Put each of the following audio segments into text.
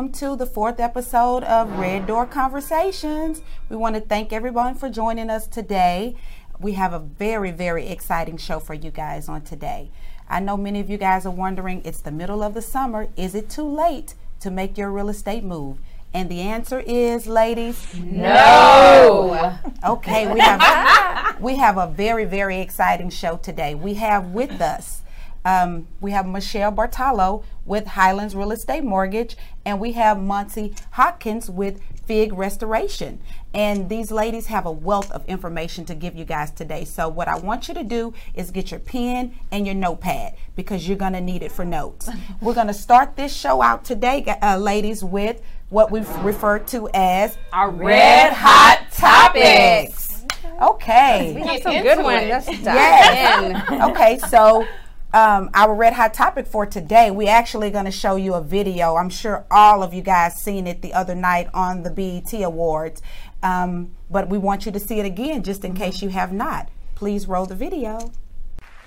Welcome to the fourth episode of Red Door Conversations. We want to thank everyone for joining us today. We have a very, very exciting show for you guys on today. I know many of you guys are wondering it's the middle of the summer. Is it too late to make your real estate move? And the answer is, ladies, no. Okay, we have we have a very very exciting show today. We have with us um, we have Michelle Bartalo with Highlands Real Estate Mortgage, and we have Monty Hopkins with Fig Restoration. And these ladies have a wealth of information to give you guys today. So, what I want you to do is get your pen and your notepad because you're going to need it for notes. We're going to start this show out today, uh, ladies, with what we've referred to as our red hot topics. Okay. We have some good ones. Yes. okay, so um, our red hot topic for today, we are actually going to show you a video. I'm sure all of you guys seen it the other night on the BET Awards, um, but we want you to see it again just in case you have not. Please roll the video.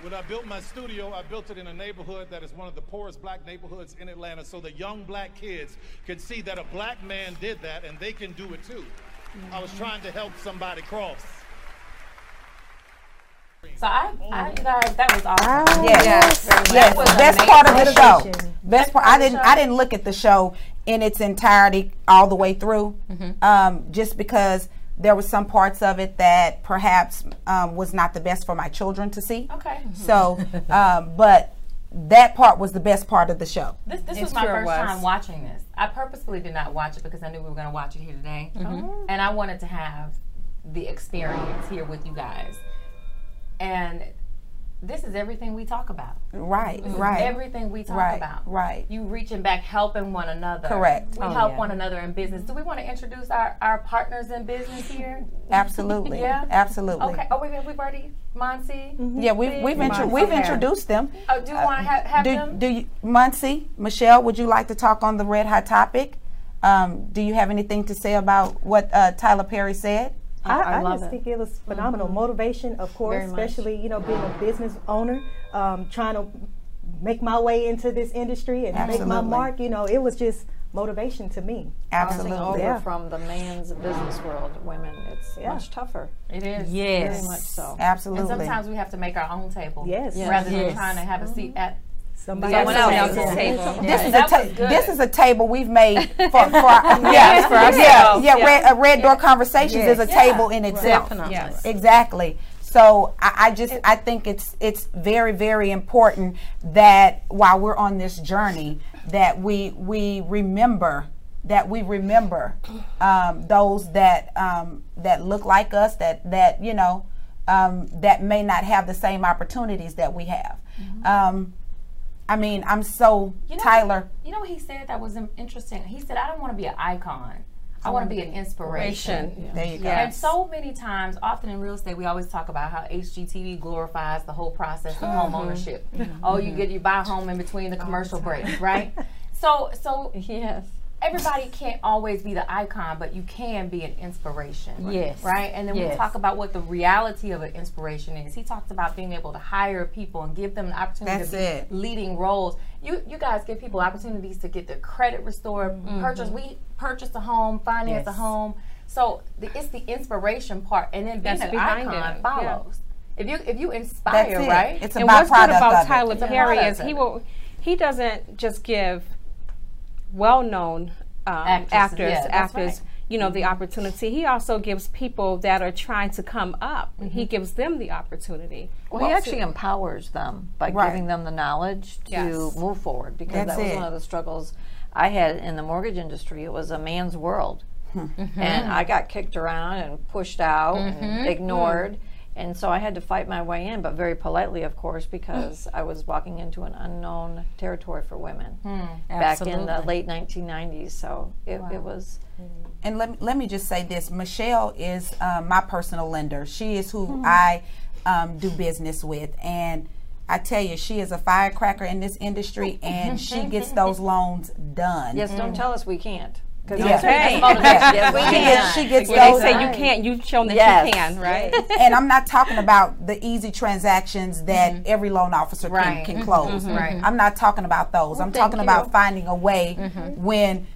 When I built my studio, I built it in a neighborhood that is one of the poorest black neighborhoods in Atlanta so the young black kids can see that a black man did that and they can do it too. I was trying to help somebody cross. So I, I, you guys, that was awesome. Yes, yes, yes. Best part of the show. Best part. I didn't, I didn't look at the show in its entirety all the way through, mm-hmm. um, just because there were some parts of it that perhaps um, was not the best for my children to see. Okay. Mm-hmm. So, um, but that part was the best part of the show. This, this was my first was. time watching this. I purposefully did not watch it because I knew we were going to watch it here today, mm-hmm. and I wanted to have the experience here with you guys. And this is everything we talk about. Right, right. Everything we talk right, about. Right. You reaching back, helping one another. Correct. We oh, help yeah. one another in business. Do we want to introduce our, our partners in business here? Absolutely. yeah. Absolutely. Okay. Oh, we, we've already Monsi. Mm-hmm. Yeah, we, we've intro- we've introduced them. Oh, do you uh, want to have, have do, them? Do you, Monsi, Michelle? Would you like to talk on the red hot topic? Um, do you have anything to say about what uh, Tyler Perry said? I, I, I just it. think it was phenomenal mm-hmm. motivation, of course, especially you know being a business owner, um, trying to make my way into this industry and Absolutely. make my mark. You know, it was just motivation to me. Absolutely, Crossing over yeah. from the man's business world, women, it's yeah. much tougher. It is, yes, very much so. Absolutely, and sometimes we have to make our own table, yes, rather yes. than trying to have a seat mm-hmm. at Somebody Someone else's table. This is a ta- this is a table we've made for, for our, yeah, for ourselves. Yeah, yeah, yeah. Red, uh, Red Door Conversations yes. is a table in itself. Definitely. Yes. Exactly. So I, I, just I think it's it's very very important that while we're on this journey that we we remember that we remember um, those that um, that look like us that that you know um, that may not have the same opportunities that we have. Mm-hmm. I mean, I'm so you know, Tyler. You know what he said that was interesting? He said, I don't want to be an icon. I, want to be an inspiration. Yeah. There you go. And so many times, often in real estate, we always talk about how HGTV glorifies the whole process of home ownership. Mm-hmm. Oh, you get you buy a home in between the commercial breaks, right? so, so yes everybody can't always be the icon, but you can be an inspiration. Yes. Right? And then yes. we talk about what the reality of an inspiration is. He talks about being able to hire people and give them the opportunity That's to be it. leading roles. You you guys give people opportunities to get their credit restored, mm-hmm. purchase we purchase a home, finance yes. a home. So the, it's the inspiration part and then being That's an icon it. follows. Yeah. If you if you inspire, right? It's a and what's good about Tyler Perry is he will he doesn't just give well-known um, actors, actors, yeah, actors right. you know, mm-hmm. the opportunity. He also gives people that are trying to come up. Mm-hmm. He gives them the opportunity. Well, well he actually to, empowers them by right. giving them the knowledge to yes. move forward because That's that was it. one of the struggles I had in the mortgage industry. It was a man's world. Mm-hmm. And I got kicked around and pushed out and mm-hmm. ignored. And so I had to fight my way in, but very politely, of course, because I was walking into an unknown territory for women mm, back in the late 1990s. So it, wow. it was. And let me, let me just say this Michelle is um, my personal lender. She is who mm-hmm. I um, do business with. And I tell you, she is a firecracker in this industry, and she gets those loans done. Yes, don't mm. tell us we can't. Because yes. she gets, she gets those. They say you can't. You've shown that yes. you can, right? and I'm not talking about the easy transactions that mm-hmm. every loan officer right. can, can close. Mm-hmm. Right. I'm not talking about those. Well, I'm talking you. about finding a way mm-hmm. when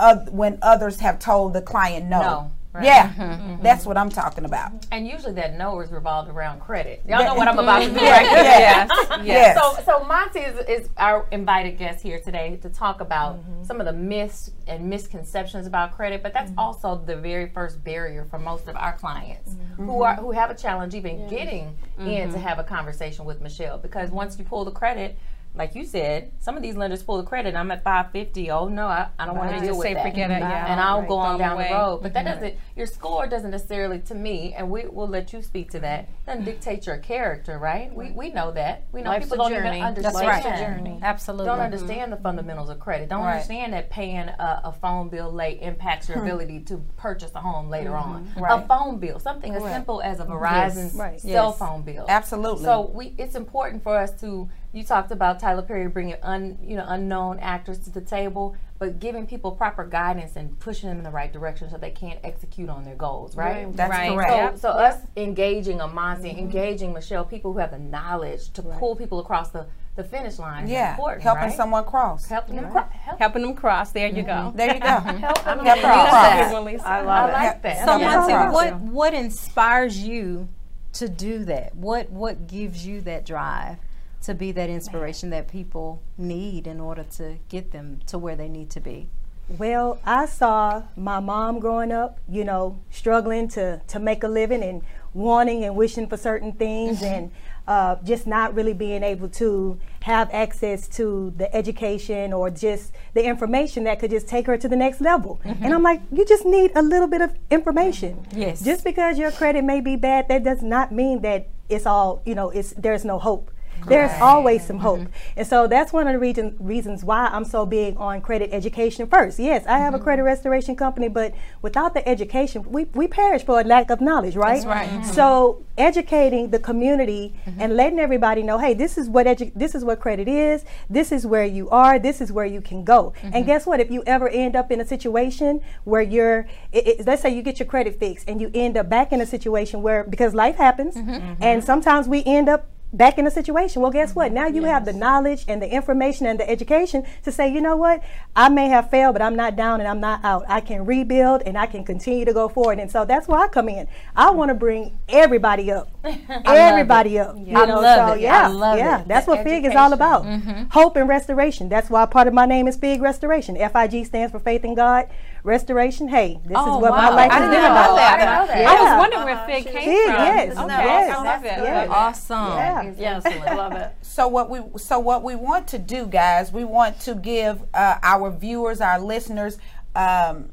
uh, when others have told the client no. no. Right. Yeah, mm-hmm, mm-hmm. that's what I'm talking about. And usually that no is revolved around credit. Y'all know what I'm about to do, right? yes. yes. yes. So, so Monty is, is, our invited guest here today to talk about mm-hmm. some of the myths and misconceptions about credit, but that's mm-hmm. also the very first barrier for most of our clients who mm-hmm. are who have a challenge even yes. getting in to mm-hmm. have a conversation with Michelle because once you pull the credit like you said, some of these lenders pull the credit. I'm at 550. Oh no, I, I don't want to deal with that. Forget it, yeah. And I'll right, go on down away. the road. But mm-hmm. that doesn't. Your score doesn't necessarily, to me, and we will let you speak to that. Doesn't dictate your character, right? We, we know that. We know Life's people don't journey. even understand. That's right. journey. Absolutely. Don't understand mm-hmm. the fundamentals of credit. Don't right. understand that paying a, a, phone bill late impacts your hmm. ability to purchase a home later mm-hmm. on. Right. A phone bill, something as simple as a Verizon yes. cell yes. phone bill. Absolutely. So we, it's important for us to you talked about Tyler Perry bringing un, you know unknown actors to the table, but giving people proper guidance and pushing them in the right direction so they can execute on their goals, right? right. That's right. correct. So, so us engaging Amansi, mm-hmm. engaging Michelle, people who have the knowledge to right. pull people across the the finish line yeah. helping right? someone cross. Helping them, cro- help. helping them cross. There you mm-hmm. go. There you go. help them cross. I love I like that. So, Monty, what what inspires you to do that? What what gives you that drive? To be that inspiration that people need in order to get them to where they need to be? Well, I saw my mom growing up, you know, struggling to, to make a living and wanting and wishing for certain things and uh, just not really being able to have access to the education or just the information that could just take her to the next level. Mm-hmm. And I'm like, you just need a little bit of information. Yes. Just because your credit may be bad, that does not mean that it's all, you know, it's there's no hope. There's always some hope. Mm-hmm. And so that's one of the reason, reasons why I'm so big on credit education first. Yes, I have mm-hmm. a credit restoration company, but without the education, we, we perish for a lack of knowledge, right? That's right. Mm-hmm. So educating the community mm-hmm. and letting everybody know, hey, this is what edu- this is what credit is, this is where you are, this is where you can go. And mm-hmm. guess what? If you ever end up in a situation where you're, it, it, let's say you get your credit fixed and you end up back in a situation where, because life happens, mm-hmm. and sometimes we end up back in the situation. Well, guess what? Now you yes. have the knowledge and the information and the education to say, you know what? I may have failed, but I'm not down and I'm not out. I can rebuild and I can continue to go forward. And so that's where I come in. I want to bring everybody up. everybody up. You I know, love so it. yeah, yeah. That's the what education. FIG is all about. Mm-hmm. Hope and restoration. That's why part of my name is FIG Restoration. FIG stands for Faith in God restoration. Hey, this oh, is what wow. my life I is about. That. I, that. Yeah. I was wondering where Fig came Fig, from. Yes, okay. yes, I love it. Yes. Awesome. Yeah. Yes, I love it. So what we so what we want to do, guys, we want to give uh, our viewers, our listeners. Um,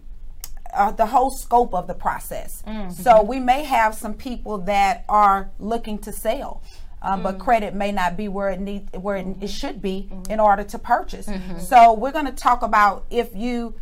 uh, the whole scope of the process. Mm-hmm. So we may have some people that are looking to sell. Um, mm but credit may not be where it need where it, it should be mm in order to purchase. Mm-hmm. So we're going to talk about if you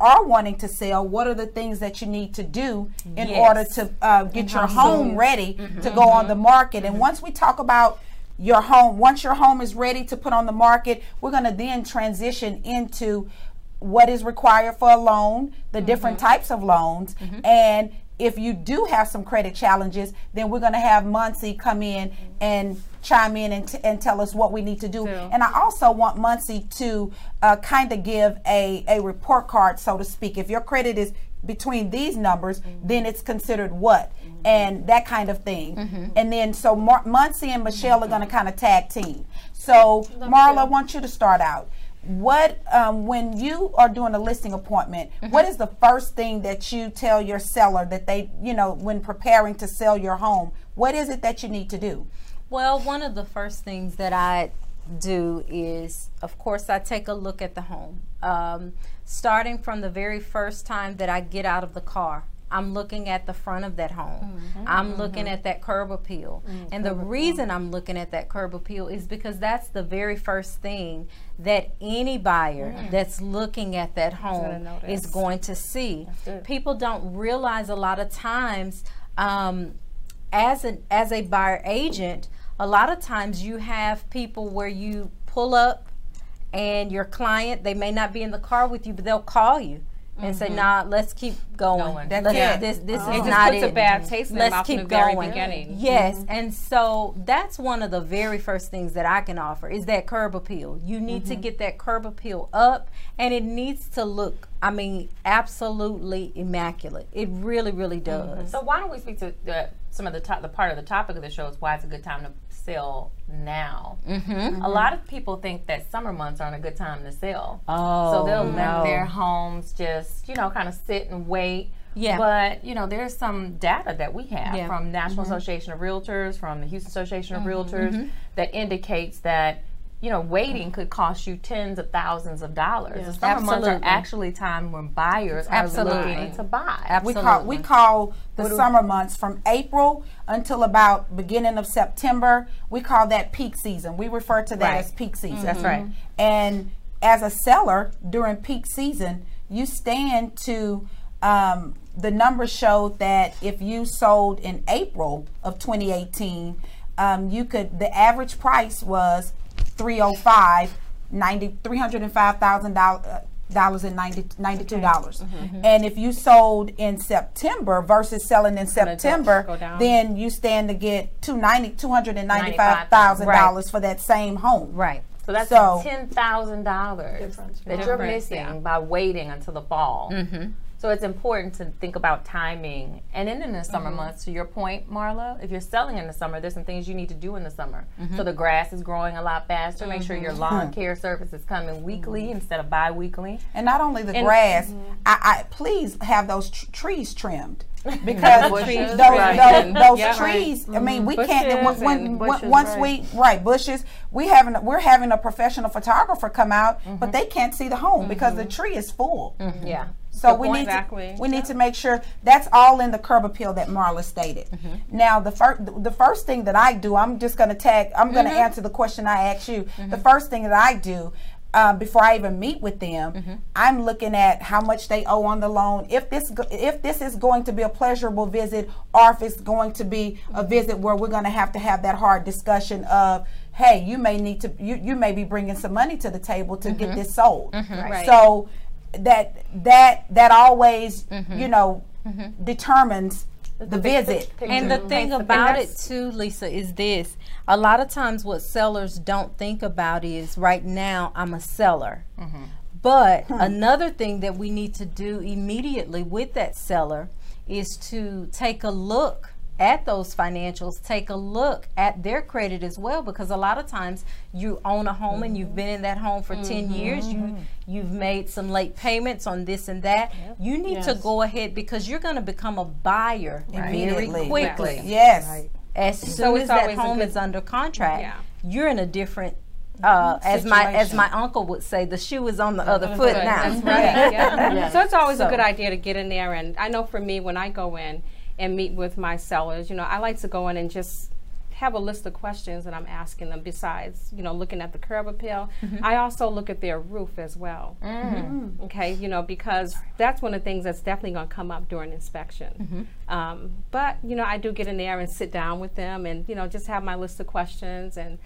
are wanting to sell, what are the things that you need to do in yes. order to uh, get your home ready mm-hmm. to go mm-hmm. on the market? Mm-hmm. And once we talk about your home, once your home is ready to put on the market, we're going to then transition into what is required for a loan, the mm-hmm. different types of loans, mm-hmm. and if you do have some credit challenges, then we're going to have Muncie come in and chime in and, t- and tell us what we need to do. And I also want Muncie to uh, kind of give a, a report card, so to speak. If your credit is between these numbers, mm-hmm. then it's considered what? Mm-hmm. And that kind of thing. Mm-hmm. And then so Mar- Muncie and Michelle are going to kind of tag team. So, Marla, I want you to start out what um, when you are doing a listing appointment mm-hmm. what is the first thing that you tell your seller that they you know when preparing to sell your home what is it that you need to do well, one of the first things that I do is, of course, I take a look at the home. Um, starting from the very first time that I get out of the car, I'm looking at the front of that home. Mm-hmm. I'm mm-hmm. looking at that curb appeal. Mm-hmm. And the reason I'm looking at that curb appeal is because that's the very first thing that any buyer mm. that's looking at that home is going to see. People don't realize a lot of times um, as an as a buyer agent, a lot of times you have people where you pull up and your client, they may not be in the car with you, but they'll call you mm-hmm. and say. "Nah, let's keep going. going. That's let's, it. This this oh. is it not puts it. a bad taste in let's keep going. beginning. Yes, mm-hmm. and so that's one of the very first things that I can offer is that curb appeal. You need mm-hmm. to get that curb appeal up, and it needs to look. I mean, absolutely immaculate. It really, really mm-hmm. does. So why don't we speak to the, some of the top, the part of the topic of the show is why it's a good time to sell now. Mm-hmm. Mm-hmm. A lot of people think that summer months aren't a good time to sell. Oh, so they'll no. let their homes just, you know, kind of sit and wait. Yeah. But, you know, there's some data that we have yeah. from National mm-hmm. Association of Realtors, from the Houston Association of mm-hmm. Realtors mm-hmm. that indicates that you know, waiting could cost you tens of thousands of dollars. Yes. Summer Absolutely. months are actually time when buyers Absolutely. are looking to buy. Absolutely. We call we call the summer months from April until about beginning of September. We call that peak season. We refer to that right. as peak season. Mm-hmm. That's right. And as a seller during peak season, you stand to um, the numbers show that if you sold in April of 2018, um, you could the average price was 305 90 305000 dollars and 90, 92 dollars okay. mm-hmm. and if you sold in september versus selling in september then you stand to get 290 295000 dollars for that same home right so that's so, ten thousand dollars that you're missing yeah. by waiting until the fall. Mm-hmm. So it's important to think about timing. And then in the summer mm-hmm. months, to your point, Marla, if you're selling in the summer, there's some things you need to do in the summer. Mm-hmm. So the grass is growing a lot faster. Mm-hmm. Make sure your mm-hmm. lawn care service is coming weekly mm-hmm. instead of bi-weekly. And not only the and grass, mm-hmm. I, I, please have those tr- trees trimmed because those, those, those, those yeah, trees. Right. I mean, we bushes can't. When, when, once right. we right bushes, we having we're having a professional photographer come out, mm-hmm. but they can't see the home mm-hmm. because the tree is full. Mm-hmm. Yeah. So Good we point. need exactly. to we yeah. need to make sure that's all in the curb appeal that Marla stated. Mm-hmm. Now the first the first thing that I do, I'm just going to tag. I'm going to mm-hmm. answer the question I asked you. The mm-hmm. first thing that I do um, before I even meet with them, mm-hmm. I'm looking at how much they owe on the loan. If this if this is going to be a pleasurable visit, or if it's going to be a mm-hmm. visit where we're going to have to have that hard discussion of, hey, you may need to you you may be bringing some money to the table to mm-hmm. get this sold. Mm-hmm. Right. So that that that always mm-hmm. you know mm-hmm. determines the, the visit. And the thing about it too, Lisa, is this. A lot of times what sellers don't think about is right now I'm a seller. Mm-hmm. But hmm. another thing that we need to do immediately with that seller is to take a look at those financials, take a look at their credit as well because a lot of times you own a home mm-hmm. and you've been in that home for mm-hmm. 10 years, you you've made some late payments on this and that. Yep. You need yes. to go ahead because you're going to become a buyer right. very quickly. Yes. Right. As soon so as that home is under contract, yeah. you're in a different uh, as my as my uncle would say, the shoe is on the other foot now. That's right. yeah. yeah. So it's always so. a good idea to get in there. And I know for me, when I go in, and meet with my sellers. You know, I like to go in and just have a list of questions that I'm asking them besides, you know, looking at the curb appeal. Mm-hmm. I also look at their roof as well. Mm-hmm. Okay, you know, because that's one of the things that's definitely going to come up during inspection. Mm-hmm. Um, but, you know, I do get in there and sit down with them and, you know, just have my list of questions and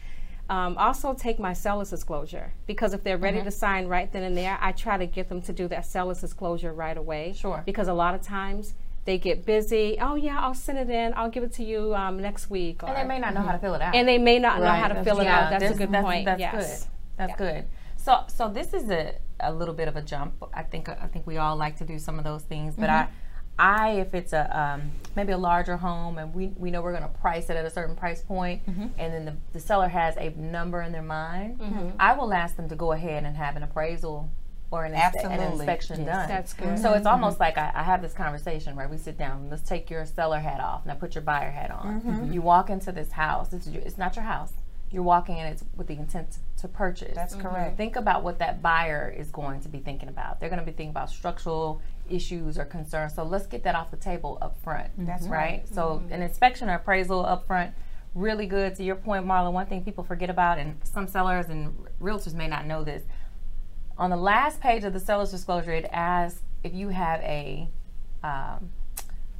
um, also take my seller's disclosure because if they're ready mm-hmm. to sign right then and there, I try to get them to do that seller's disclosure right away. Sure. Because a lot of times, they get busy. Oh yeah, I'll send it in. I'll give it to you um, next week. Or, and they may not know how to fill it out. And they may not right. know how to fill it yeah, out. That's a good that's, point. That's yes. good. That's yeah. good. So so this is a, a little bit of a jump. I think I think we all like to do some of those things, but mm-hmm. I I if it's a um, maybe a larger home and we, we know we're going to price it at a certain price point, mm-hmm. and then the, the seller has a number in their mind, mm-hmm. I will ask them to go ahead and have an appraisal or an, an inspection yes, done. That's good. So it's almost mm-hmm. like I, I, have this conversation where we sit down. Let's take your seller hat off. Now put your buyer hat on. Mm-hmm. You walk into this house. It's, it's not your house. You're walking in it with the intent to purchase. That's mm-hmm. correct. Think about what that buyer is going to be thinking about. They're going to be thinking about structural issues or concerns. So let's get that off the table up front. That's right. right. So mm-hmm. an inspection or appraisal up front really good. To your point, Marla, one thing people forget about, and some sellers and realtors may not know this, on the last page of the seller's disclosure, it asks if you have a um,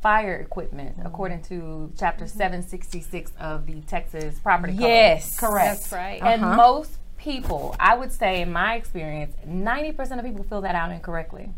fire equipment mm-hmm. according to chapter mm-hmm. 766 of the Texas property code. Yes, correct. That's right. And uh-huh. most people, I would say in my experience, 90% of people fill that out incorrectly.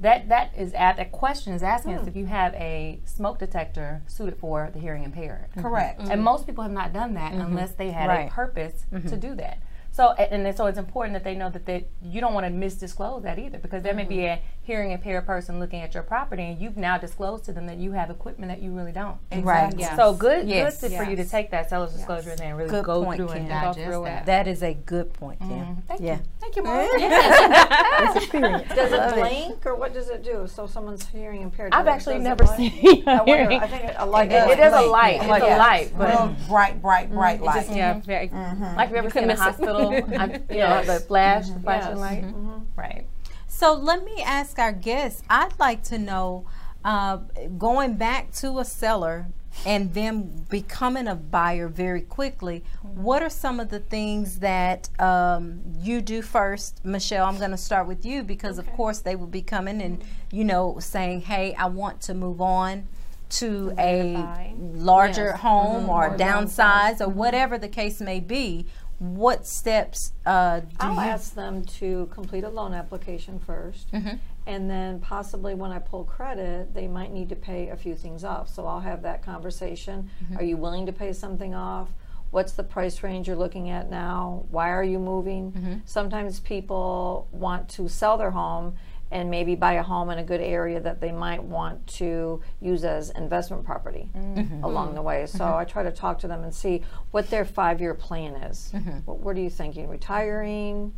that that is at that question is asking us hmm. if you have a smoke detector suited for the hearing impaired. Correct. Mm-hmm. And most people have not done that mm-hmm. unless they had right. a purpose to mm-hmm. do that. So and so it's important that they know that they you don't want to misdisclose that either because there mm-hmm. may be mm-hmm. a hearing impaired person looking at your property and you've now disclosed to them that you have equipment that you really don't. Exactly. Right. Yes. So good, yes. good yes. for you to take that seller's yes. disclosure and then really good go point, through Kim. and digest that. that. That is a good point, Kim. Mm-hmm. Thank yeah. you. Thank you, Mom. That's experience. Does it blink or what does it do? So someone's hearing impaired. I've actually never seen. I, wonder, I think a light. It is a light. It's a light, but bright, bright, bright light. Yeah, very. Like you ever seen a hospital? know, the flash, the flashing yes. light. Mm-hmm. mm-hmm. Right. So let me ask our guests. I'd like to know, uh, going back to a seller and them becoming a buyer very quickly, mm-hmm. what are some of the things that um, you do first? Michelle, I'm going to start with you because, okay. of course, they will be coming and, you know, saying, hey, I want to move on to a larger yes. home mm-hmm. or, or downsize or whatever the case may be what steps uh, do I'll you ask them to complete a loan application 1st mm-hmm. and then possibly when I pull credit, they might need to pay a few things off. So I'll have that conversation. Mm-hmm. Are you willing to pay something off? What's the price range you're looking at now? Why are you moving? Mm-hmm. Sometimes people want to sell their home and maybe buy a home in a good area that they might want to use as investment property mm-hmm. along the way. So mm-hmm. I try to talk to them and see what their five year plan is. Mm-hmm. What, what, are you thinking? Retiring?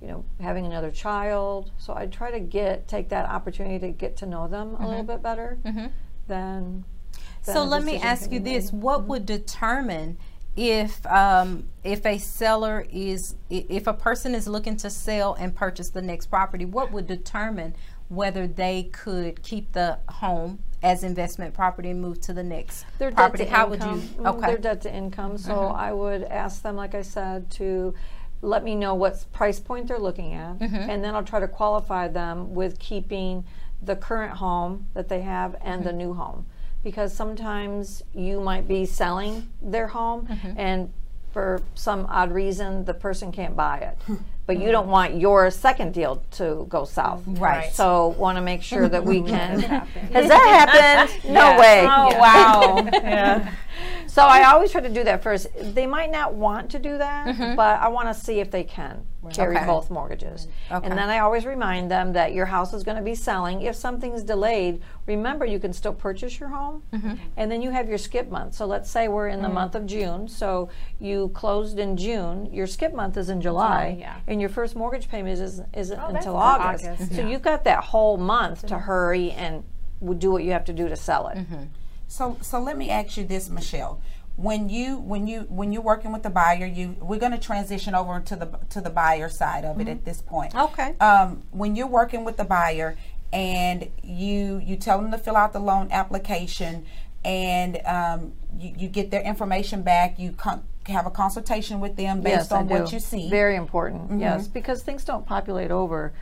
You know, having another child. So I try to get take that opportunity to get to know them a little mm-hmm. bit better mm-hmm. than. So let me ask you this: What mm-hmm. would determine if um, if a seller is if a person is looking to sell and purchase the next property, what would determine whether they could keep the home as investment property and move to the next their property? How income. would you? Mm, okay, their debt to income. So uh-huh. I would ask them, like I said, to let me know what price point they're looking at, mm-hmm. and then I'll try to qualify them with keeping the current home that they have and mm-hmm. the new home because sometimes you might be selling their home mm-hmm. and for some odd reason the person can't buy it. But you don't want your second deal to go south. Right. So want to make sure that we can has that happened? No yeah. way. Oh yeah. wow. Yeah so I always try to do that first. They might not want to do that, mm-hmm. but I want to see if they can carry okay. both mortgages. Okay. And then I always remind them that your house is going to be selling. If something's delayed, remember you can still purchase your home, mm-hmm. and then you have your skip month. So let's say we're in the mm. month of June. So you closed in June. Your skip month is in July, yeah. and your first mortgage payment is isn't oh, until August. August. So yeah. you've got that whole month to hurry and do what you have to do to sell it. Mm-hmm. So so let me ask you this, Michelle. When you when you when you're working with the buyer, you we're going to transition over to the to the buyer side of it mm-hmm. at this point. Okay. Um, when you're working with the buyer and you you tell them to fill out the loan application and um, you, you get their information back, you con- have a consultation with them based yes, on what you see. Very important. Mm-hmm. Yes, because things don't populate over.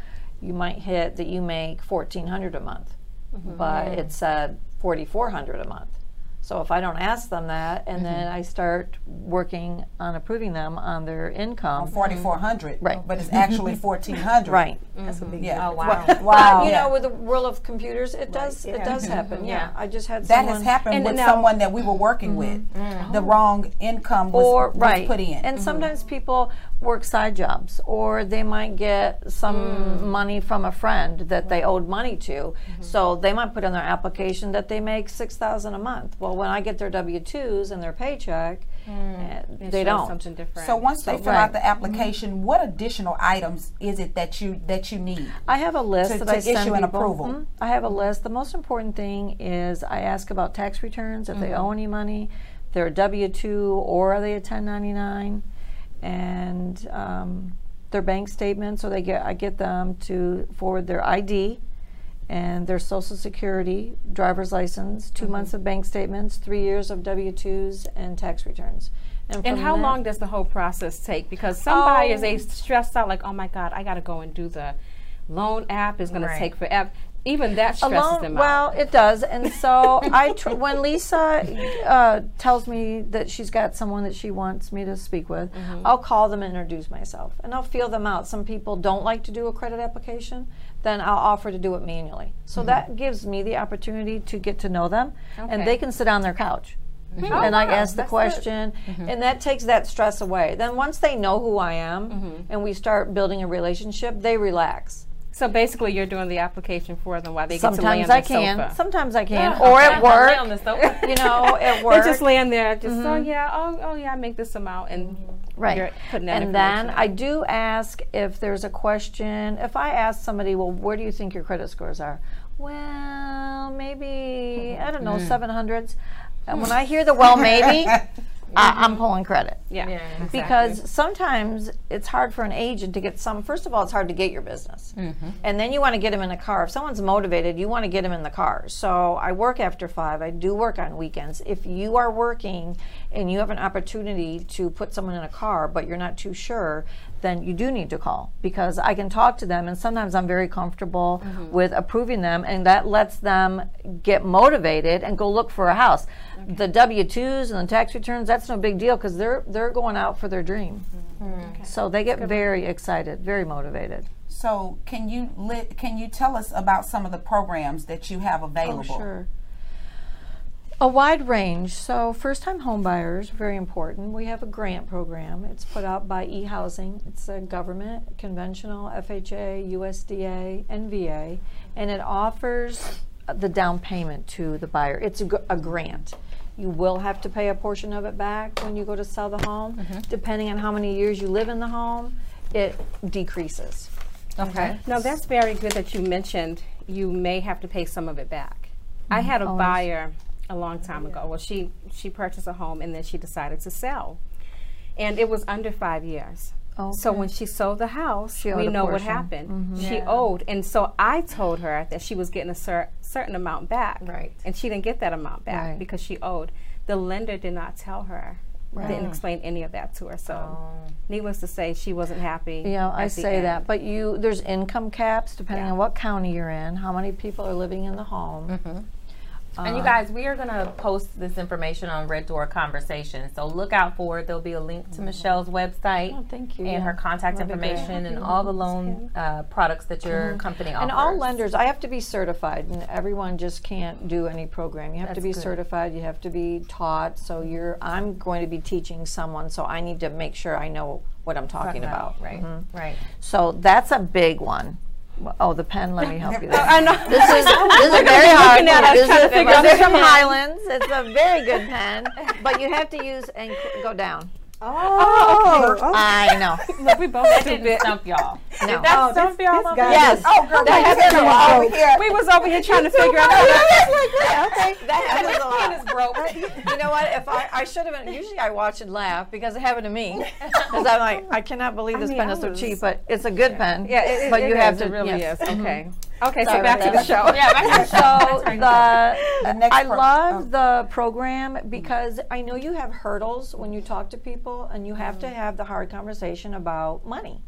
You might hit that you make fourteen hundred a month, mm-hmm. but it said 4400 a month. So if I don't ask them that, and mm-hmm. then I start working on approving them on their income, forty four hundred, right? But it's actually fourteen hundred, right? Mm-hmm. That's a big yeah. Oh wow! Well, wow! You yeah. know, with the world of computers, it right. does yeah. it does happen. Yeah. I just had that has happened with now, someone that we were working mm-hmm. with. Mm-hmm. The wrong income was, or, was right. put in, and mm-hmm. sometimes people work side jobs, or they might get some mm. money from a friend that right. they owed money to, mm-hmm. so they might put in their application that they make six thousand a month. Well, when I get their W twos and their paycheck, mm. they don't. Something different. So once they so, fill right. out the application, mm-hmm. what additional items is it that you that you need? I have a list to, that to I issue send an approval. Mm-hmm. I have a list. The most important thing is I ask about tax returns if mm-hmm. they owe any money, they're a W two or are they a ten ninety nine, and um, their bank statements, or they get I get them to forward their ID and their social security, driver's license, 2 mm-hmm. months of bank statements, three years of W 2s, and tax returns. And, and how long does the whole process take? Because some oh, buyers, they stress out, like, oh my God, I got to go and do the loan app, is going right. to take forever. Even that stresses Alone, them well, out. Well, it does. And so I, tr- when Lisa uh, tells me that she's got someone that she wants me to speak with, mm-hmm. I'll call them and introduce myself, and I'll feel them out. Some people don't like to do a credit application; then I'll offer to do it manually. So mm-hmm. that gives me the opportunity to get to know them, okay. and they can sit on their couch. Mm-hmm. And oh, I ask the question, mm-hmm. and that takes that stress away. Then once they know who I am, mm-hmm. and we start building a relationship, they relax. So basically, you're doing the application for them while they Sometimes get to lay on I can. Sofa. Sometimes I can. or at work. you know, at work. They just land there, just mm-hmm. oh yeah, oh oh yeah, I make this amount, and right. and then I do ask if there's a question. If I ask somebody, well, where do you think your credit scores are? Well, maybe I don't know, mm. seven hundreds. And when I hear the well, maybe. I, am pulling credit. Yeah. yeah exactly. Because sometimes it's hard for an agent to get some. First of all, it's hard to get your business, mm-hmm. and then you want to get them in a car. If someone's motivated, you want to get them in the car. So I work after five. I do work on weekends. If you are working and you have an opportunity to put someone in a car, but you're not too sure, then you do need to call because I can talk to them, and sometimes I'm very comfortable mm-hmm. with approving them, and that lets them get motivated and go look for a house. Okay. The W twos and the tax returns, that's no big deal because they're they're going out for their dream. Mm-hmm. Okay. So they get very excited, very motivated. So can you li- can you tell us about some of the programs that you have available? Oh, sure. A wide range. So, first time homebuyers, very important. We have a grant program. It's put out by eHousing. It's a government, conventional, FHA, USDA, and VA, and it offers the down payment to the buyer. It's a, a grant. You will have to pay a portion of it back when you go to sell the home. Mm-hmm. Depending on how many years you live in the home, it decreases. Okay. Now, that's very good that you mentioned you may have to pay some of it back. Mm-hmm. I had a Always. buyer a long time ago. Well, she she purchased a home and then she decided to sell, and it was under five years. Okay. So when she sold the house, we know what happened. Mm-hmm. She yeah. owed, and so I told her that she was getting a cer- certain amount back, right? And she didn't get that amount back right. because she owed. The lender did not tell her. Right. Didn't explain any of that to her. So, oh. needless to say, she wasn't happy. Yeah, I say end. that. But you, there's income caps depending yeah. on what county you're in, how many people are living in the home. Mm-hmm and you uh, guys, we are going to post this information on Red Door Conversation. So look out for it. There'll be a link to Michelle's website. Oh, thank you. And yeah. her contact information and all the loan uh, products that your mm-hmm. company offers. And all lenders, I have to be certified, and everyone just can't do any program. You have That's to be good. certified. You have to be taught. So you're, I'm going to be teaching someone, so I need to make sure I know what I'm talking about. Right. Mm-hmm. Right. So that's a big one. Oh, the pen. Let me help you. There. I know. This is this is very hard. This is, this is from Highlands. It's a very good pen, but you have to use and go down. Oh, okay. I know. Look, we both that didn't stump y'all. Oh, no. Did that oh, stump y'all? Yes. Oh, girl, that over here. We was over here trying to figure out. okay, that happens a lot. is broke. You know what? If I, I should have been. Usually, I watch and laugh because it happened to me. Because I'm like, I cannot believe this I mean, pen is so cheap, but it's a good pen. Yeah, it, but it you have to. It really is. Okay. Mm-hmm. Okay, so back to the show. yeah, back to the show. So the, the I love oh. the program because I know you have hurdles when you talk to people, and you have mm-hmm. to have the hard conversation about money.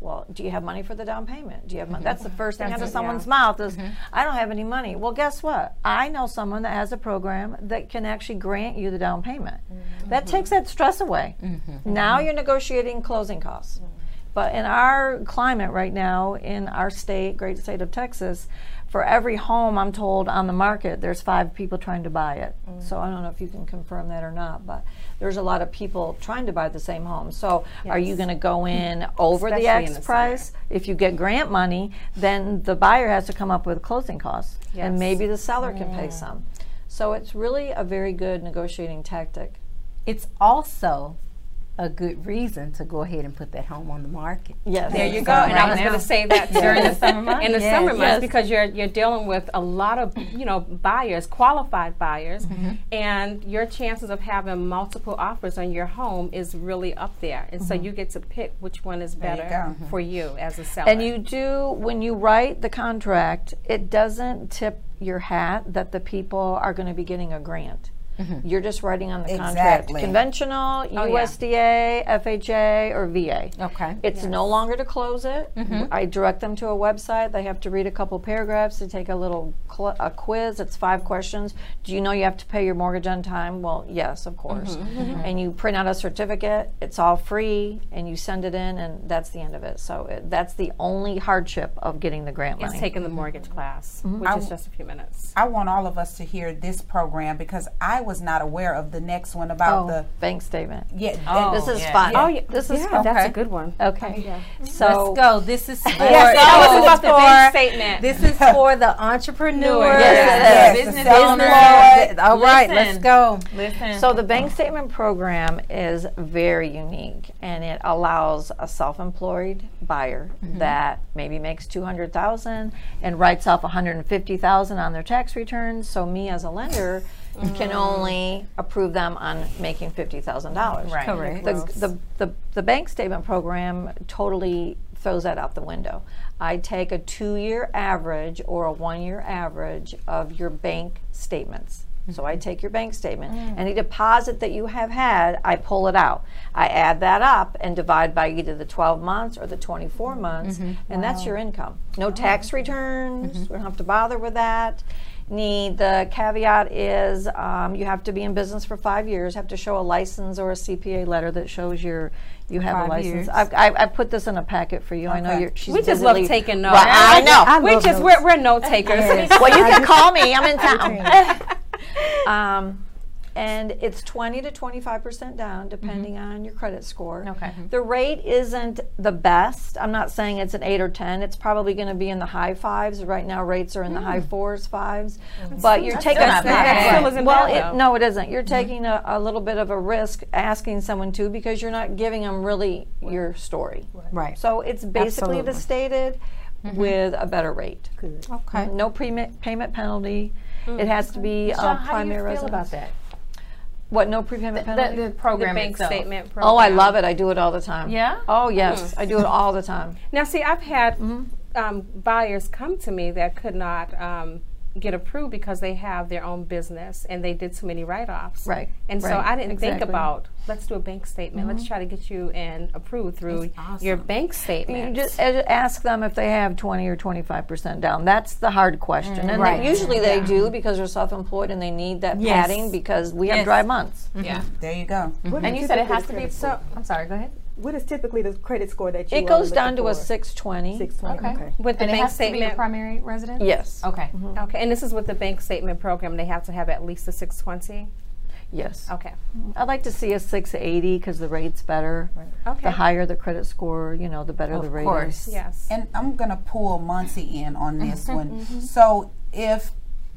Well, do you have money for the down payment? Do you have money? That's the first thing out of someone's yeah. mouth is, mm-hmm. I don't have any money. Well, guess what? I know someone that has a program that can actually grant you the down payment. Mm-hmm. That takes that stress away. Mm-hmm. Now you're negotiating closing costs. Mm-hmm. But in our climate right now, in our state, great state of Texas, for every home I'm told on the market, there's five people trying to buy it. Mm. So I don't know if you can confirm that or not, but there's a lot of people trying to buy the same home. So yes. are you going to go in over Especially the X the price? Center. If you get grant money, then the buyer has to come up with closing costs, yes. and maybe the seller mm. can pay mm. some. So it's really a very good negotiating tactic. It's also a good reason to go ahead and put that home on the market. Yes, there you go. and right I was going to say that during the summer months. In the yes, summer months, yes. because you're you're dealing with a lot of you know buyers, qualified buyers, mm-hmm. and your chances of having multiple offers on your home is really up there. And mm-hmm. so you get to pick which one is better you for you as a seller. And you do when you write the contract, it doesn't tip your hat that the people are going to be getting a grant Mm-hmm. You're just writing on the exactly. contract conventional, oh, USDA, yeah. FHA, or VA. Okay. It's yes. no longer to close it. Mm-hmm. I direct them to a website. They have to read a couple paragraphs to take a little cl- a quiz. It's five questions. Do you know you have to pay your mortgage on time? Well, yes, of course. Mm-hmm. mm-hmm. And you print out a certificate. It's all free, and you send it in, and that's the end of it. So it, that's the only hardship of getting the grant money. It's taking the mortgage class, mm-hmm. which I is just a few minutes. I want all of us to hear this program because I was not aware of the next one about oh, the bank statement. Yeah, oh, this is yeah. fun. Oh, yeah. this is yeah, that's a good one. Okay, yeah. so let's go. This is for, yes, oh, this is about the bank statement. This is for the entrepreneur, yes, yes, business owner. All right, Listen. let's go. Listen. So the bank statement program is very unique, and it allows a self-employed buyer mm-hmm. that maybe makes two hundred thousand and writes off one hundred and fifty thousand on their tax returns. So me as a lender mm-hmm. can only approve them on making fifty thousand dollars. Right. Correct. The, the, the, the bank statement program totally throws that out the window. I take a two year average or a one year average of your bank statements. So I take your bank statement. Mm. Any deposit that you have had, I pull it out. I add that up and divide by either the 12 months or the 24 months, mm-hmm. and wow. that's your income. No tax returns. Mm-hmm. We don't have to bother with that need. The caveat is um, you have to be in business for five years, have to show a license or a CPA letter that shows you're you have five a license. I've, I've, I've, put this in a packet for you. Okay. I know you're. She's we just love taking notes. Well, I know. I we just we're, we're note takers. well, you can call me. I'm in town. um, and it's 20 to 25% down depending mm-hmm. on your credit score. Okay. Mm-hmm. The rate isn't the best. I'm not saying it's an 8 or 10. It's probably going to be in the high 5s. Right now rates are in mm. the high 4s, 5s. Mm. But you're taking a that well, it, no it isn't. You're mm-hmm. taking a, a, little bit of a risk asking someone to because you're not giving them really your story. Right. So it's basically Absolutely. the stated mm-hmm. with a better rate. Good. Okay. No payment payment penalty. Mm. It has to be Michelle, uh, primary residence. about that? What no prepayment penalty? The, the program the bank itself. statement program. Oh, I love it. I do it all the time. Yeah. Oh yes, mm. I do it all the time. Now, see, I've had mm-hmm. um, buyers come to me that could not um, get approved because they have their own business and they did too many write-offs. Right. And right. so I didn't exactly. think about let's do a bank statement. Mm-hmm. Let's try to get you in approved through awesome. your bank statement. You just ask them if they have 20 or 25 percent down. That's the hard question, mm-hmm. and right. they, usually yeah. they do because they're self-employed and they need that yes. padding because we yes. have dry months. Mm-hmm. Yeah. There you go. And you said it has to be so. I'm sorry. Go ahead what is typically the credit score that you? It goes down to for? a six twenty. Six twenty. Okay. okay. With the and bank statement, primary residence. Yes. Okay. Mm-hmm. Okay, and this is with the bank statement program. They have to have at least a six twenty. Yes. Okay. I'd like to see a 680 because the rate's better. Right. Okay. The higher the credit score, you know, the better of the rate course. is. Yes. And I'm going to pull Muncie in on this one. Mm-hmm. So if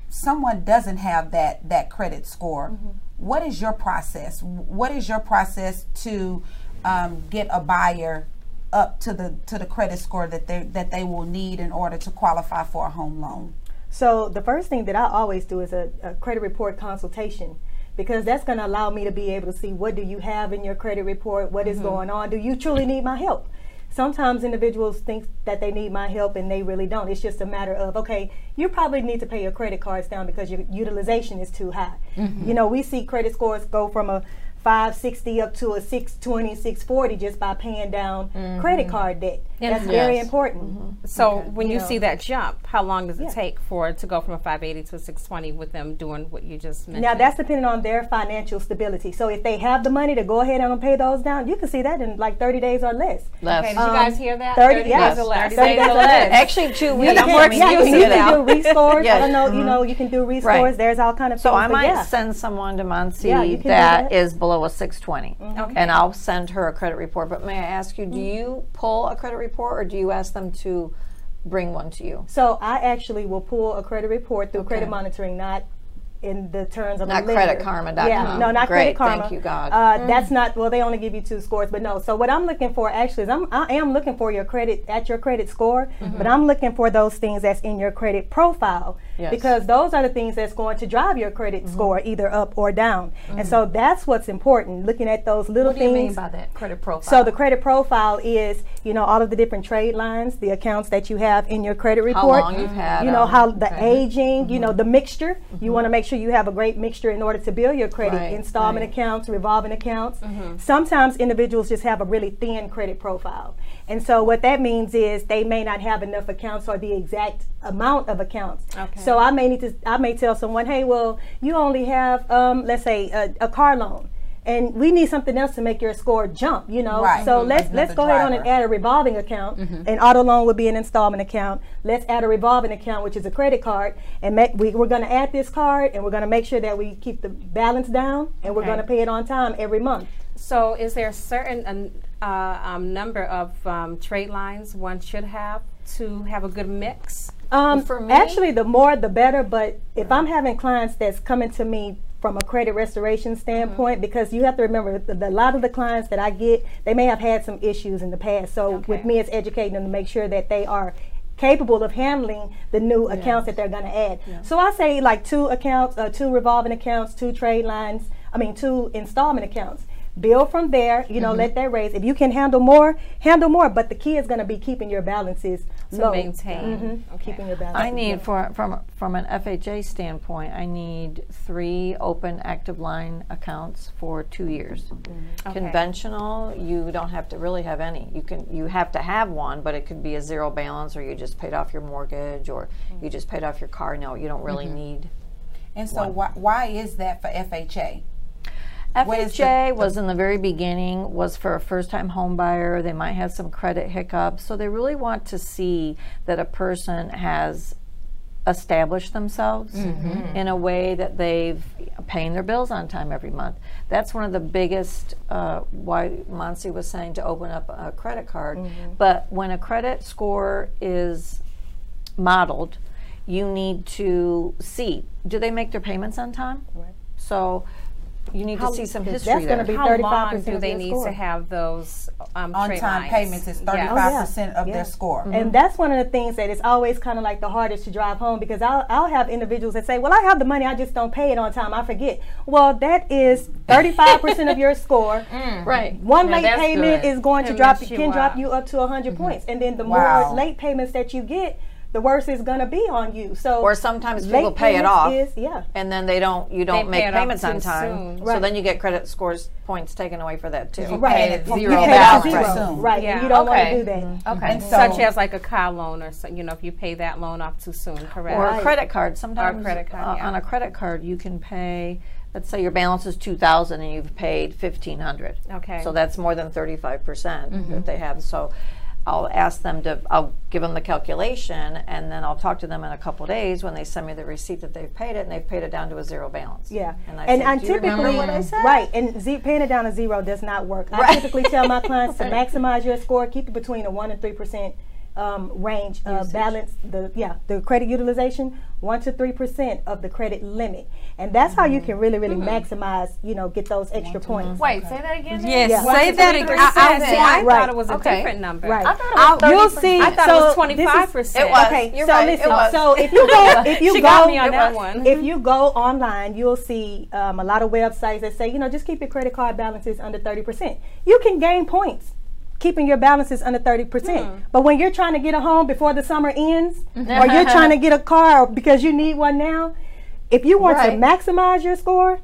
someone doesn't have that that credit score, mm-hmm. what is your process? What is your process to um, get a buyer up to the to the credit score that they that they will need in order to qualify for a home loan? So the first thing that I always do is a, a credit report consultation because that's going to allow me to be able to see what do you have in your credit report, what is mm-hmm. going on, do you truly need my help? Sometimes individuals think that they need my help and they really don't. It's just a matter of, okay, you probably need to pay your credit cards down because your utilization is too high. Mm-hmm. You know, we see credit scores go from a 560 up to a 620 640 just by paying down mm-hmm. credit card debt that's yes. very important mm-hmm. so okay. when you, you know. see that jump how long does it yeah. take for it to go from a 580 to a 620 with them doing what you just mentioned now that's depending on their financial stability so if they have the money to go ahead and pay those down you can see that in like 30 days or less less okay, did um, you guys hear that 30, 30 yes. days or less 30, 30 days or less actually two weeks yeah, more yeah, you, you can do rescores yes. I don't know mm-hmm. you know you can do rescores right. there's all kind of so things, I might send someone to Muncie that, that is below a 620 Mm-hmm. Okay. And I'll send her a credit report. But may I ask you, do mm-hmm. you pull a credit report or do you ask them to bring one to you? So I actually will pull a credit report through okay. credit monitoring, not in the terms of not creditkarma.com. Yeah, no, not Great, Credit Karma. Thank you, God. Uh, mm. That's not well. They only give you two scores, but no. So what I'm looking for actually is I'm I am looking for your credit at your credit score, mm-hmm. but I'm looking for those things that's in your credit profile yes. because those are the things that's going to drive your credit mm-hmm. score either up or down. Mm-hmm. And so that's what's important. Looking at those little what things. What do you mean by that credit profile? So the credit profile is you know all of the different trade lines, the accounts that you have in your credit report. How long you've had. You know how the okay. aging. You know mm-hmm. the mixture. You want to make sure sure you have a great mixture in order to build your credit. Right, Installment right. accounts, revolving accounts. Mm-hmm. Sometimes individuals just have a really thin credit profile. And so what that means is they may not have enough accounts or the exact amount of accounts. Okay. So I may need to I may tell someone, hey, well, you only have um, let's say a, a car loan and we need something else to make your score jump you know right. so mm-hmm. let's Another let's go driver. ahead on and add a revolving account mm-hmm. an auto loan would be an installment account let's add a revolving account which is a credit card and make, we, we're going to add this card and we're going to make sure that we keep the balance down and okay. we're going to pay it on time every month so is there a certain uh, um, number of um, trade lines one should have to have a good mix um, for me, actually the more the better but if i'm having clients that's coming to me from a credit restoration standpoint mm-hmm. because you have to remember the, the, a lot of the clients that I get they may have had some issues in the past so okay. with me it's educating them to make sure that they are capable of handling the new accounts that they're going to add yeah. so I say like two accounts uh, two revolving accounts two trade lines I mean two installment accounts build from there you know mm-hmm. let that raise if you can handle more handle more but the key is going to be keeping your balances to low. maintain mm-hmm. okay. keeping your balances i need for from from an fha standpoint i need three open active line accounts for two years mm-hmm. okay. conventional you don't have to really have any you can you have to have one but it could be a zero balance or you just paid off your mortgage or you just paid off your car note you don't really mm-hmm. need and so why, why is that for fha FHA was in the very beginning was for a first-time home buyer. They might have some credit hiccups, so they really want to see that a person has established themselves mm-hmm. in a way that they've paying their bills on time every month. That's one of the biggest uh, why Monsi was saying to open up a credit card. Mm-hmm. But when a credit score is modeled, you need to see do they make their payments on time? Right. So you need how, to see some history that's going to be How long do they need score? to have those um, on-time payments? Is thirty-five percent of yeah. their score, mm-hmm. and that's one of the things that is always kind of like the hardest to drive home because I'll, I'll have individuals that say, "Well, I have the money, I just don't pay it on time. I forget." Well, that is thirty-five percent of your score. Mm. Right. One now late payment good. is going to drop can drop you up to 100 mm-hmm. points, and then the wow. more late payments that you get the worse is going to be on you. So or sometimes people pay it off, is, yeah, and then they don't. You don't they make payments on time, right. so then you get credit scores points taken away for that too. Right, zero you balance, zero. right? Yeah. you don't okay. want to do that. Mm-hmm. Okay, so, such as like a car loan, or so, you know, if you pay that loan off too soon, correct? Or a credit card. Sometimes or credit card, uh, yeah. on a credit card, you can pay let's say your balance is 2000 and you've paid 1500 okay so that's more than 35% mm-hmm. that they have so I'll ask them to, I'll give them the calculation, and then I'll talk to them in a couple days when they send me the receipt that they've paid it, and they've paid it down to a zero balance. Yeah, and, I and, say, and typically, right, and z- paying it down to zero does not work. Right. I typically tell my clients to maximize your score, keep it between a one and three percent um, range uh, balance the yeah the credit utilization one to three percent of the credit limit. And that's mm-hmm. how you can really really mm-hmm. maximize you know get those extra points. Wait say that again yes yeah. say that again. I, I, I right. thought it was a okay. different number. Right. I thought it was you'll see. I thought so it was 25 percent. It was. Okay You're so right. listen. So if you go if you go on that one. if you go online you'll see um, a lot of websites that say you know just keep your credit card balances under 30 percent. You can gain points keeping your balances under 30%. Hmm. But when you're trying to get a home before the summer ends, or you're trying to get a car because you need one now, if you want right. to maximize your score,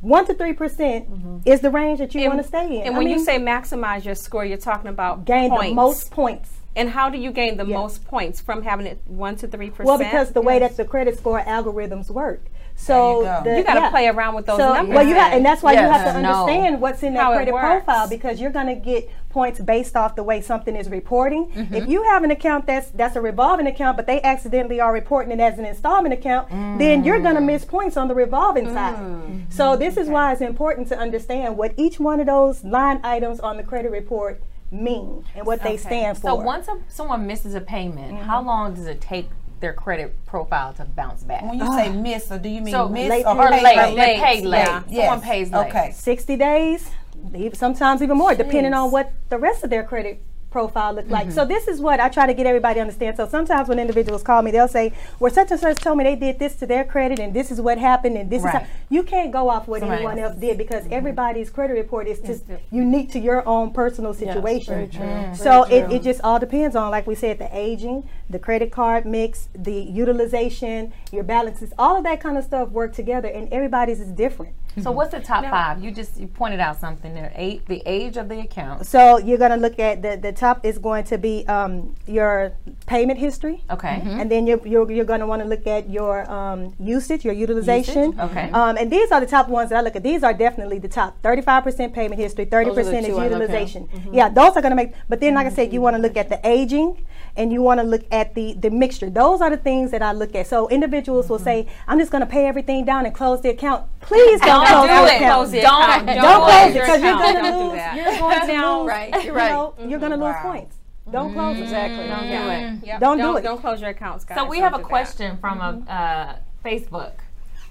one to three percent mm-hmm. is the range that you want to stay in. And I when mean, you say maximize your score, you're talking about gain points. the most points. And how do you gain the yes. most points from having it one to three percent? Well, because the yes. way that the credit score algorithms work. So you, go. you got to yeah. play around with those so, numbers. Well, you have, and that's why yes. you have to understand no. what's in that How credit profile because you're going to get points based off the way something is reporting. Mm-hmm. If you have an account that's that's a revolving account, but they accidentally are reporting it as an installment account, mm. then you're going to miss points on the revolving mm. side. Mm-hmm. So this is okay. why it's important to understand what each one of those line items on the credit report mean and what okay. they stand for. So once a, someone misses a payment, mm-hmm. how long does it take their credit profile to bounce back. When you say ah. miss, or do you mean so miss late, or, or late? late? They paid late. Yeah. Yes. Someone pays late. Okay. 60 days, sometimes even more, Jeez. depending on what the rest of their credit profile look like. Mm-hmm. So this is what I try to get everybody to understand. So sometimes when individuals call me, they'll say, "Well, such and such told me they did this to their credit, and this is what happened, and this right. is how." You can't go off what Somebody anyone else did because mm-hmm. everybody's credit report is just unique to your own personal situation. Yes, so it, it just all depends on, like we said, the aging, the credit card mix, the utilization, your balances, all of that kind of stuff work together, and everybody's is different. So what's the top now, five? You just you pointed out something there. Eight, the age of the account. So you're going to look at the the top is going to be um, your payment history. Okay. Mm-hmm. And then you're you're, you're going to want to look at your um, usage, your utilization. Usage? Okay. Um, and these are the top ones that I look at. These are definitely the top. 35% payment history, 30% is utilization. Mm-hmm. Yeah, those are going to make. But then, like I said, you want to look at the aging and you want to look at the the mixture. Those are the things that I look at. So individuals mm-hmm. will say, "I'm just going to pay everything down and close the account." Please don't, don't close do it. Close the don't, account. Don't, don't close it because you're going to lose. You're going to lose. Right. You're right. You know, mm-hmm. You're going to lose points. Don't close it. Exactly. Don't do it. Yep. Don't, do it. Don't close your accounts, guys. So we have a question from a uh, Facebook.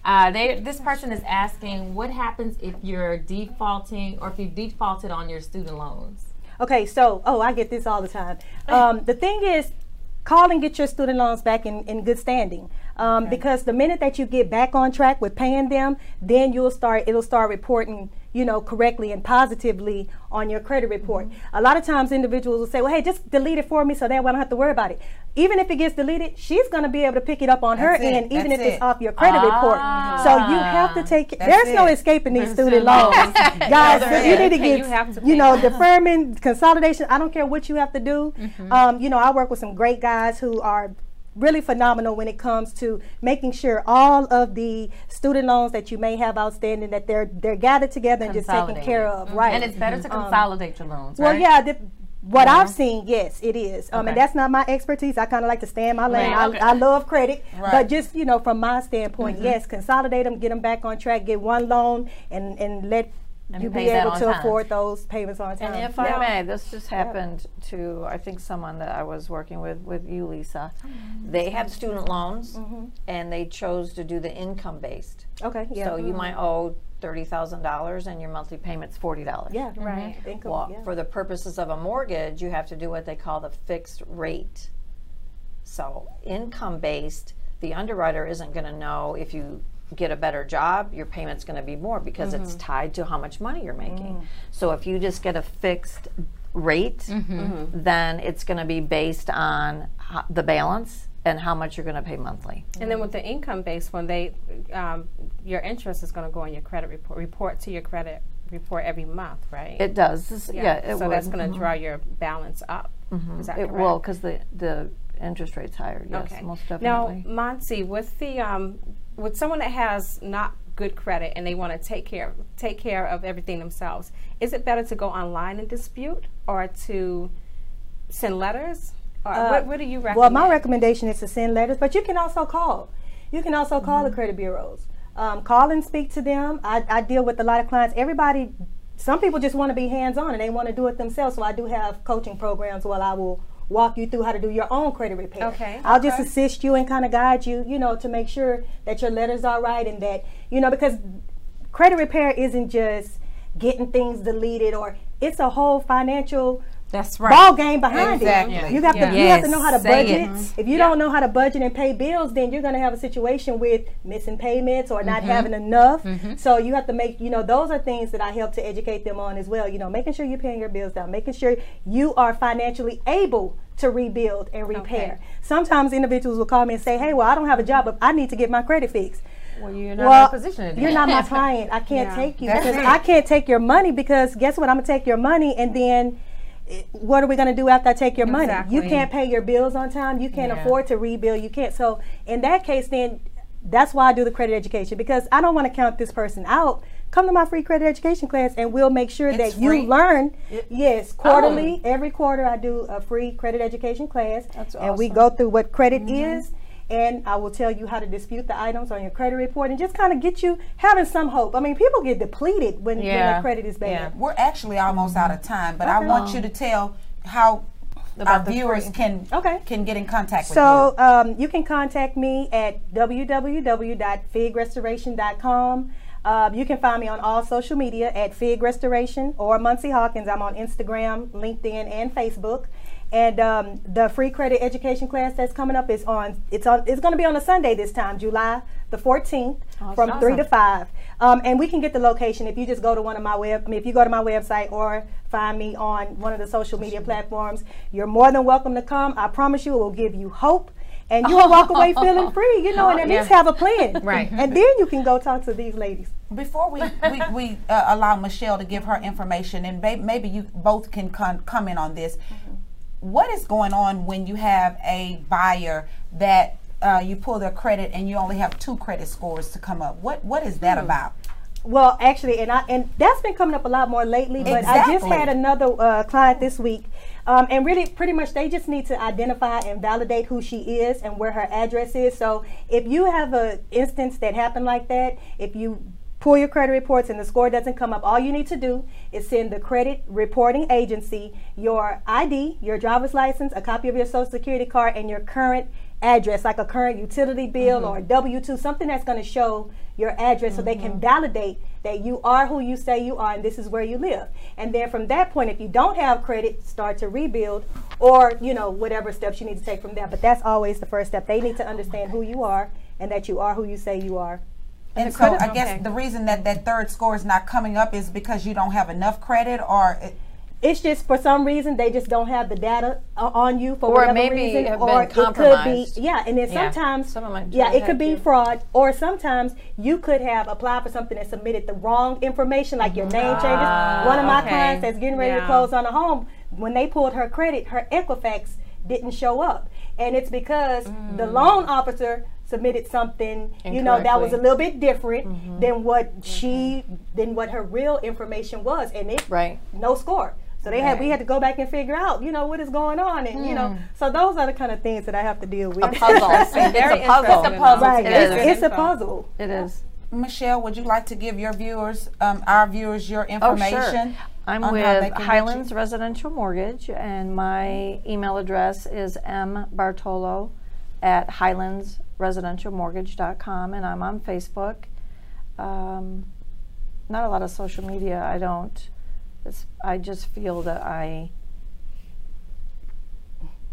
Uh, they, this person is asking, what happens if you're defaulting or if you defaulted on your student loans? Okay, so oh, I get this all the time. Um, the thing is, call and get your student loans back in, in good standing. Um, okay. Because the minute that you get back on track with paying them, then you'll start, it'll start reporting you know, correctly and positively on your credit report. Mm-hmm. A lot of times individuals will say, well, hey, just delete it for me so that way I don't have to worry about it. Even if it gets deleted, she's going to be able to pick it up on That's her it. end, even That's if it. it's off your credit ah. report. So you have to take, That's there's it. no escaping these student loans. Guys, you need to get, you, to you know, deferment, consolidation, I don't care what you have to do. Mm-hmm. Um, you know, I work with some great guys who are really phenomenal when it comes to making sure all of the student loans that you may have outstanding that they're they're gathered together and just taken care of mm-hmm. right and it's better to um, consolidate um, your loans well yeah the, what I've seen, yes, it is. Um, okay. And that's not my expertise. I kind of like to stay in my lane. Right, okay. I, I, love credit, right. but just you know, from my standpoint, mm-hmm. yes, consolidate them, get them back on track, get one loan, and and let and you be able to time. afford those payments on time. And if I may, this just happened yeah. to I think someone that I was working with with you, Lisa. Mm-hmm. They had student loans, mm-hmm. and they chose to do the income based. Okay, yeah. So mm-hmm. you might owe thirty thousand dollars, and your monthly payment's forty dollars. Yeah, right. Income, well, yeah. for the purposes of a mortgage, you have to do what they call the fixed rate. So income based, the underwriter isn't going to know if you get a better job, your payment's going to be more because mm-hmm. it's tied to how much money you're making. Mm. So if you just get a fixed rate, mm-hmm. mm-hmm. then it's going to be based on ho- the balance and how much you're going to pay monthly. And then with the income based one, they um, your interest is going to go on your credit report report to your credit report every month, right? It does. Yeah, yeah it so would. that's going to mm-hmm. draw your balance up. Mm-hmm. Is that it correct? will because the the interest rate's higher. Yes, okay. most definitely. Now, Monty, with the um, with someone that has not good credit and they want to take care take care of everything themselves, is it better to go online and dispute or to send letters? Or uh, what, what, do you recommend? Well, my recommendation is to send letters, but you can also call. You can also call mm-hmm. the credit bureaus. Um, call and speak to them. I, I deal with a lot of clients. Everybody, some people just want to be hands on and they want to do it themselves. So I do have coaching programs where I will walk you through how to do your own credit repair. Okay. I'll okay. just assist you and kind of guide you, you know, to make sure that your letters are right and that, you know, because credit repair isn't just getting things deleted or it's a whole financial that's right. Ball game behind exactly. it. You have yeah. to you have to know how to Say budget. It. If you don't know how to budget and pay bills, then you're going to have a situation with missing payments or mm-hmm. not having enough. Mm-hmm. So you have to make you know those are things that I help to educate them on as well. You know, making sure you're paying your bills down, making sure you are financially able to rebuild and repair. Okay. Sometimes individuals will call me and say, "Hey, well, I don't have a job, but I need to get my credit fixed." Well, you're not well, in a position to You're not my client. I can't yeah. take you That's because it. I can't take your money because guess what? I'm gonna take your money and then what are we going to do after I take your money? You can't pay your bills on time. You can't yeah. afford to rebuild. You can't. So in that case, then that's why I do the credit education because I don't want to count this person out. Come to my free credit education class, and we'll make sure it's that free. you learn. It, yes, quarterly, oh. every quarter I do a free credit education class, that's and we go through what credit mm-hmm. is and I will tell you how to dispute the items on your credit report and just kind of get you having some hope. I mean, people get depleted when, yeah. when their credit is bad. Yeah. We're actually almost out of time, but okay. I want you to tell how About our viewers free. can okay. can get in contact with so, you. So um, you can contact me at www.figrestoration.com. Uh, you can find me on all social media at Fig Restoration or Muncie Hawkins. I'm on Instagram, LinkedIn, and Facebook. And um, the free credit education class that's coming up is on. It's on. It's going to be on a Sunday this time, July the 14th, oh, from awesome. three to five. Um, and we can get the location if you just go to one of my web. I mean, if you go to my website or find me on one of the social media platforms, you're more than welcome to come. I promise you, it will give you hope and you'll walk away feeling free, you know, and at yeah. least have a plan. Right. And then you can go talk to these ladies. Before we, we, we uh, allow Michelle to give her information, and maybe you both can con- comment on this. Mm-hmm. What is going on when you have a buyer that uh, you pull their credit and you only have two credit scores to come up? What What is that hmm. about? Well, actually, and I and that's been coming up a lot more lately. But exactly. I just had another uh, client this week um, and really, pretty much, they just need to identify and validate who she is and where her address is. So if you have an instance that happened like that, if you pull your credit reports and the score doesn't come up, all you need to do is send the credit reporting agency your ID, your driver's license, a copy of your social security card, and your current address, like a current utility bill mm-hmm. or a W 2, something that's going to show your address mm-hmm. so they can mm-hmm. validate that you are who you say you are and this is where you live. And then from that point, if you don't have credit, start to rebuild or, you know, whatever steps you need to take from there. But that's always the first step. They need to understand who you are and that you are who you say you are. And, so I guess the reason that that third score is not coming up is because you don't have enough credit or. It, it's just for some reason they just don't have the data uh, on you for or whatever maybe reason, or it could be yeah, and then yeah. sometimes yeah, it could be fraud, or sometimes you could have applied for something and submitted the wrong information, like your name changes. Uh, One of my okay. clients that's getting ready yeah. to close on a home, when they pulled her credit, her Equifax didn't show up, and it's because mm. the loan officer submitted something you know that was a little bit different mm-hmm. than what she than what her real information was and it right no score so they right. had we had to go back and figure out, you know, what is going on, and mm. you know, hmm. so those are the kind of things that I have to deal with. A puzzle. it's, a puzzle. It's a puzzle. Right. It's, it's, a puzzle. It is. Michelle, would you like to give your viewers, um, our viewers, your information? Oh, sure. I'm with Highlands Residential Mortgage, and my email address is mbartolo at highlandsresidentialmortgage.com, and I'm on Facebook. Um, not a lot of social media. I don't it's, I just feel that I,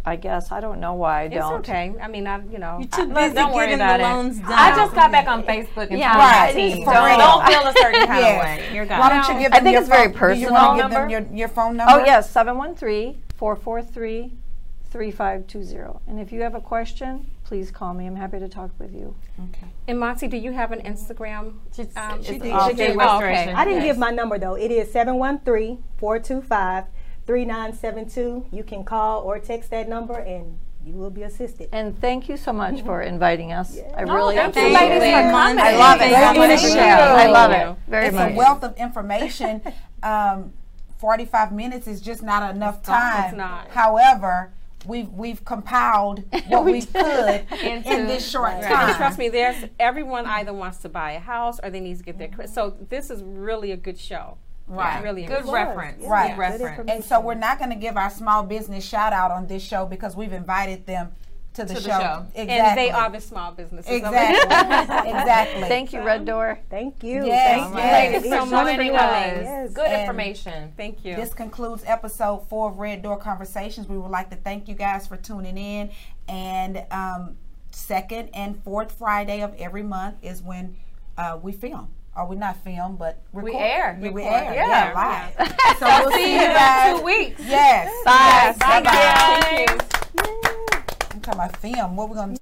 I guess I don't know why I it's don't. It's okay. I mean, I you know, You're too busy don't worry about it. I just got back on Facebook and yeah, right. Don't, don't feel a certain kind of way. You're gone. Why don't you give them I think your it's phone, very personal. Do you want to give them your, your phone number? Oh yes, 713-443-3520. And if you have a question, please call me. I'm happy to talk with you. Okay. And Monty, do you have an Instagram? Um, she, did, she did oh, okay. I didn't yes. give my number though. It is 713-425-3972. You can call or text that number and you will be assisted. And thank you so much for inviting us. Yeah. I really oh, appreciate it. I love it. I love it very it's much. It's a wealth of information. um, 45 minutes is just not enough time. It's not. However, we've we've compiled what we, could in this short right. time. And trust me, there's everyone either wants to buy a house or they need to get their credit. So this is really a good show. Right. really good reference. Yeah. Right. Good reference. And so we're not going to give our small business shout out on this show because we've invited them to the, to show. the show. Exactly. And they are the small businesses. Exactly. exactly. Thank you, Red Door. Thank you. Yes. Thank yes. you. Thank you so much for yes. Good and information. Thank you. This concludes episode four of Red Door Conversations. We would like to thank you guys for tuning in. And um, second and fourth Friday of every month is when uh, we film. Or we not film, but record. We air. Yeah, we air. Yeah, yeah live. Yeah. so we'll see you guys in two weeks. Yes. Bye. Yes. Bye. Bye. Thank you. I'm talking about film. What we gonna